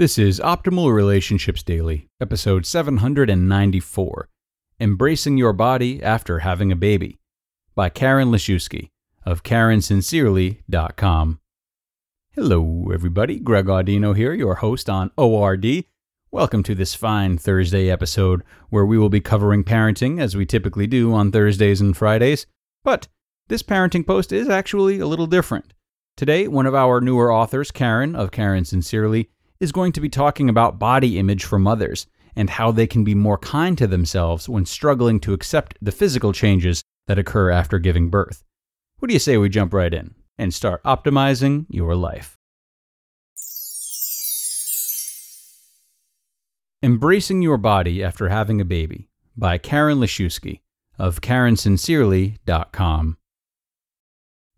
This is Optimal Relationships Daily, episode 794 Embracing Your Body After Having a Baby by Karen Liszewski of KarenSincerely.com. Hello, everybody. Greg Audino here, your host on ORD. Welcome to this fine Thursday episode where we will be covering parenting as we typically do on Thursdays and Fridays. But this parenting post is actually a little different. Today, one of our newer authors, Karen of Karen Sincerely, is going to be talking about body image for mothers and how they can be more kind to themselves when struggling to accept the physical changes that occur after giving birth. What do you say we jump right in and start optimizing your life? Embracing Your Body After Having a Baby by Karen Liszewski of KarenSincerely.com.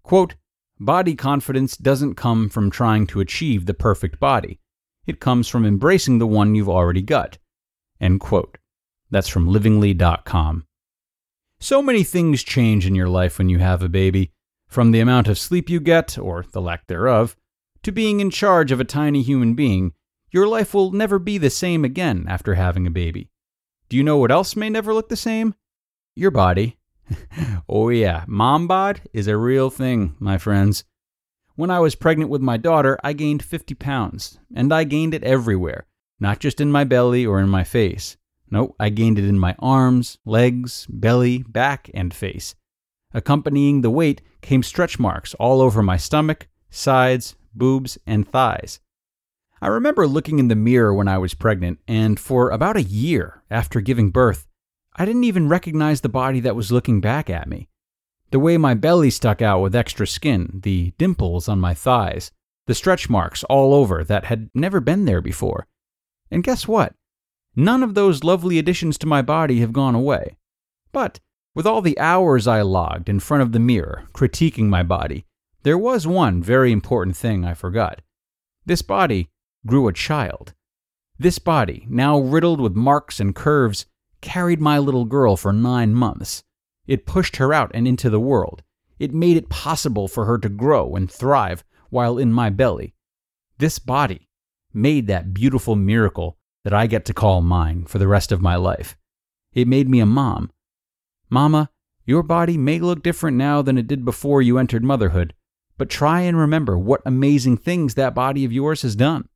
Quote, Body confidence doesn't come from trying to achieve the perfect body. It comes from embracing the one you've already got. End quote. That's from livingly.com. So many things change in your life when you have a baby, from the amount of sleep you get, or the lack thereof, to being in charge of a tiny human being. Your life will never be the same again after having a baby. Do you know what else may never look the same? Your body. oh, yeah, mom bod is a real thing, my friends. When I was pregnant with my daughter, I gained 50 pounds, and I gained it everywhere, not just in my belly or in my face. No, I gained it in my arms, legs, belly, back, and face. Accompanying the weight came stretch marks all over my stomach, sides, boobs, and thighs. I remember looking in the mirror when I was pregnant, and for about a year after giving birth, I didn't even recognize the body that was looking back at me. The way my belly stuck out with extra skin, the dimples on my thighs, the stretch marks all over that had never been there before. And guess what? None of those lovely additions to my body have gone away. But with all the hours I logged in front of the mirror, critiquing my body, there was one very important thing I forgot. This body grew a child. This body, now riddled with marks and curves, carried my little girl for nine months. It pushed her out and into the world. It made it possible for her to grow and thrive while in my belly. This body made that beautiful miracle that I get to call mine for the rest of my life. It made me a mom. Mama, your body may look different now than it did before you entered motherhood, but try and remember what amazing things that body of yours has done.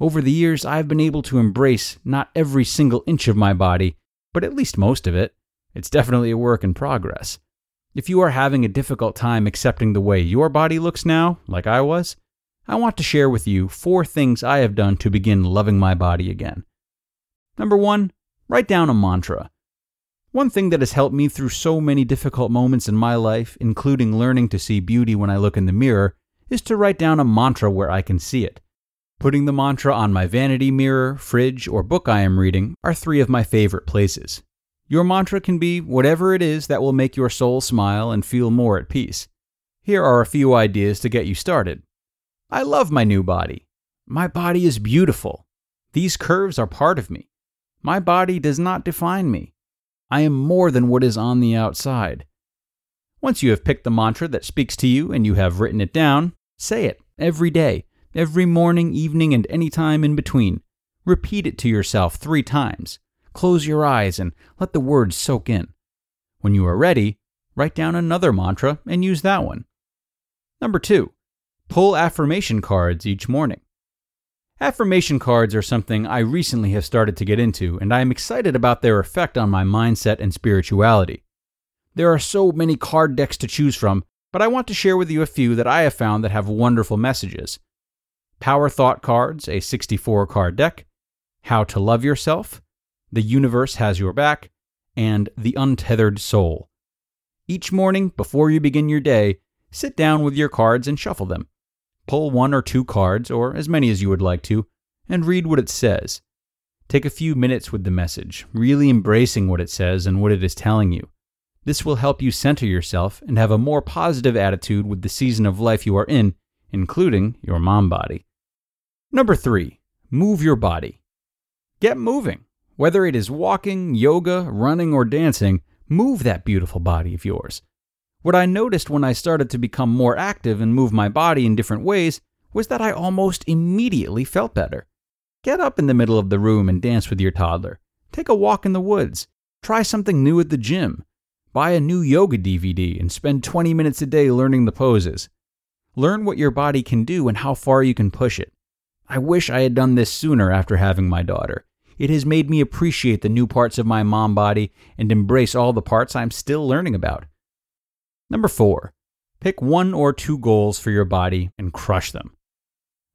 Over the years, I've been able to embrace not every single inch of my body, but at least most of it. It's definitely a work in progress. If you are having a difficult time accepting the way your body looks now, like I was, I want to share with you four things I have done to begin loving my body again. Number one, write down a mantra. One thing that has helped me through so many difficult moments in my life, including learning to see beauty when I look in the mirror, is to write down a mantra where I can see it. Putting the mantra on my vanity mirror, fridge, or book I am reading are three of my favorite places. Your mantra can be whatever it is that will make your soul smile and feel more at peace. Here are a few ideas to get you started. I love my new body. My body is beautiful. These curves are part of me. My body does not define me. I am more than what is on the outside. Once you have picked the mantra that speaks to you and you have written it down, say it every day, every morning, evening, and any time in between. Repeat it to yourself three times. Close your eyes and let the words soak in. When you are ready, write down another mantra and use that one. Number two, pull affirmation cards each morning. Affirmation cards are something I recently have started to get into, and I am excited about their effect on my mindset and spirituality. There are so many card decks to choose from, but I want to share with you a few that I have found that have wonderful messages. Power Thought Cards, a 64 card deck, How to Love Yourself, the Universe Has Your Back, and The Untethered Soul. Each morning, before you begin your day, sit down with your cards and shuffle them. Pull one or two cards, or as many as you would like to, and read what it says. Take a few minutes with the message, really embracing what it says and what it is telling you. This will help you center yourself and have a more positive attitude with the season of life you are in, including your mom body. Number three, move your body. Get moving. Whether it is walking, yoga, running, or dancing, move that beautiful body of yours. What I noticed when I started to become more active and move my body in different ways was that I almost immediately felt better. Get up in the middle of the room and dance with your toddler. Take a walk in the woods. Try something new at the gym. Buy a new yoga DVD and spend 20 minutes a day learning the poses. Learn what your body can do and how far you can push it. I wish I had done this sooner after having my daughter. It has made me appreciate the new parts of my mom body and embrace all the parts I'm still learning about. Number four, pick one or two goals for your body and crush them.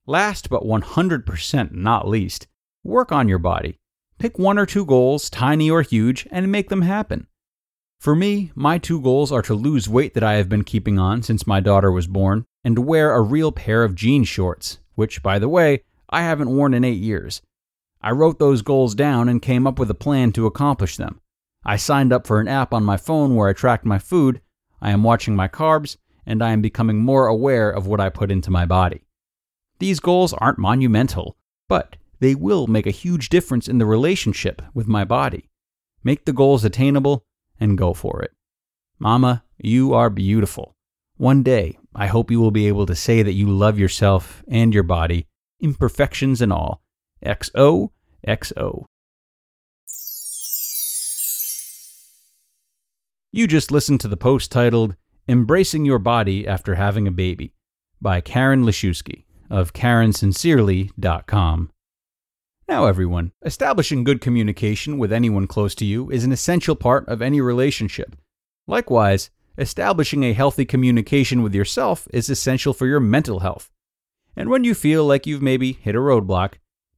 Last but 100% not least, work on your body. Pick one or two goals, tiny or huge, and make them happen. For me, my two goals are to lose weight that I have been keeping on since my daughter was born, and to wear a real pair of jean shorts, which, by the way, I haven't worn in eight years. I wrote those goals down and came up with a plan to accomplish them. I signed up for an app on my phone where I track my food, I am watching my carbs, and I am becoming more aware of what I put into my body. These goals aren't monumental, but they will make a huge difference in the relationship with my body. Make the goals attainable and go for it. Mama, you are beautiful. One day, I hope you will be able to say that you love yourself and your body, imperfections and all. XOXO. You just listened to the post titled Embracing Your Body After Having a Baby by Karen Liszewski of KarenSincerely.com. Now, everyone, establishing good communication with anyone close to you is an essential part of any relationship. Likewise, establishing a healthy communication with yourself is essential for your mental health. And when you feel like you've maybe hit a roadblock,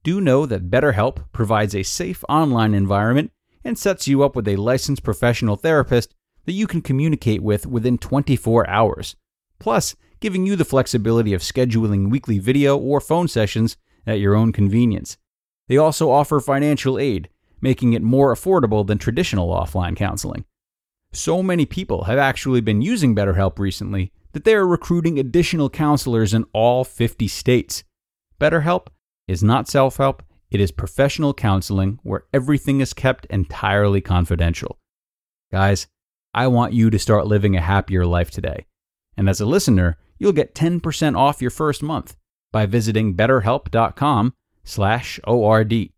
do know that BetterHelp provides a safe online environment and sets you up with a licensed professional therapist that you can communicate with within 24 hours, plus giving you the flexibility of scheduling weekly video or phone sessions at your own convenience. They also offer financial aid, making it more affordable than traditional offline counseling. So many people have actually been using BetterHelp recently that they are recruiting additional counselors in all 50 states. BetterHelp is not self help, it is professional counseling where everything is kept entirely confidential. Guys, I want you to start living a happier life today. And as a listener, you'll get 10% off your first month by visiting betterhelp.com slash ORD.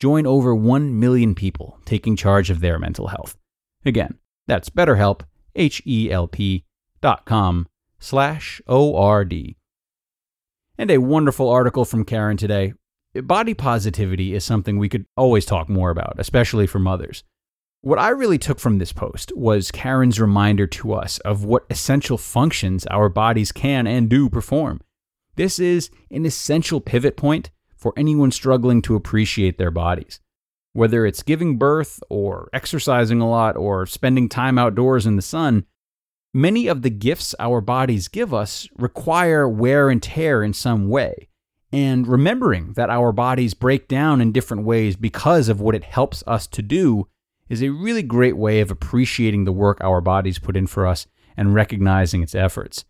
Join over 1 million people taking charge of their mental health. Again, that's betterhelp, H-E-L-P dot com slash O-R-D. And a wonderful article from Karen today. Body positivity is something we could always talk more about, especially for mothers. What I really took from this post was Karen's reminder to us of what essential functions our bodies can and do perform. This is an essential pivot point for anyone struggling to appreciate their bodies. Whether it's giving birth, or exercising a lot, or spending time outdoors in the sun, many of the gifts our bodies give us require wear and tear in some way. And remembering that our bodies break down in different ways because of what it helps us to do is a really great way of appreciating the work our bodies put in for us and recognizing its efforts.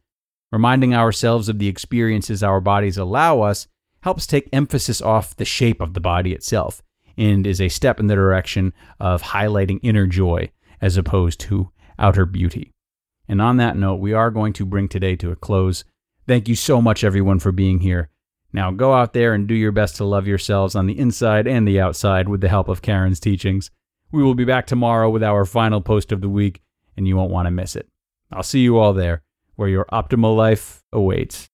Reminding ourselves of the experiences our bodies allow us helps take emphasis off the shape of the body itself and is a step in the direction of highlighting inner joy as opposed to outer beauty. And on that note, we are going to bring today to a close. Thank you so much, everyone, for being here. Now go out there and do your best to love yourselves on the inside and the outside with the help of Karen's teachings. We will be back tomorrow with our final post of the week, and you won't want to miss it. I'll see you all there, where your optimal life awaits.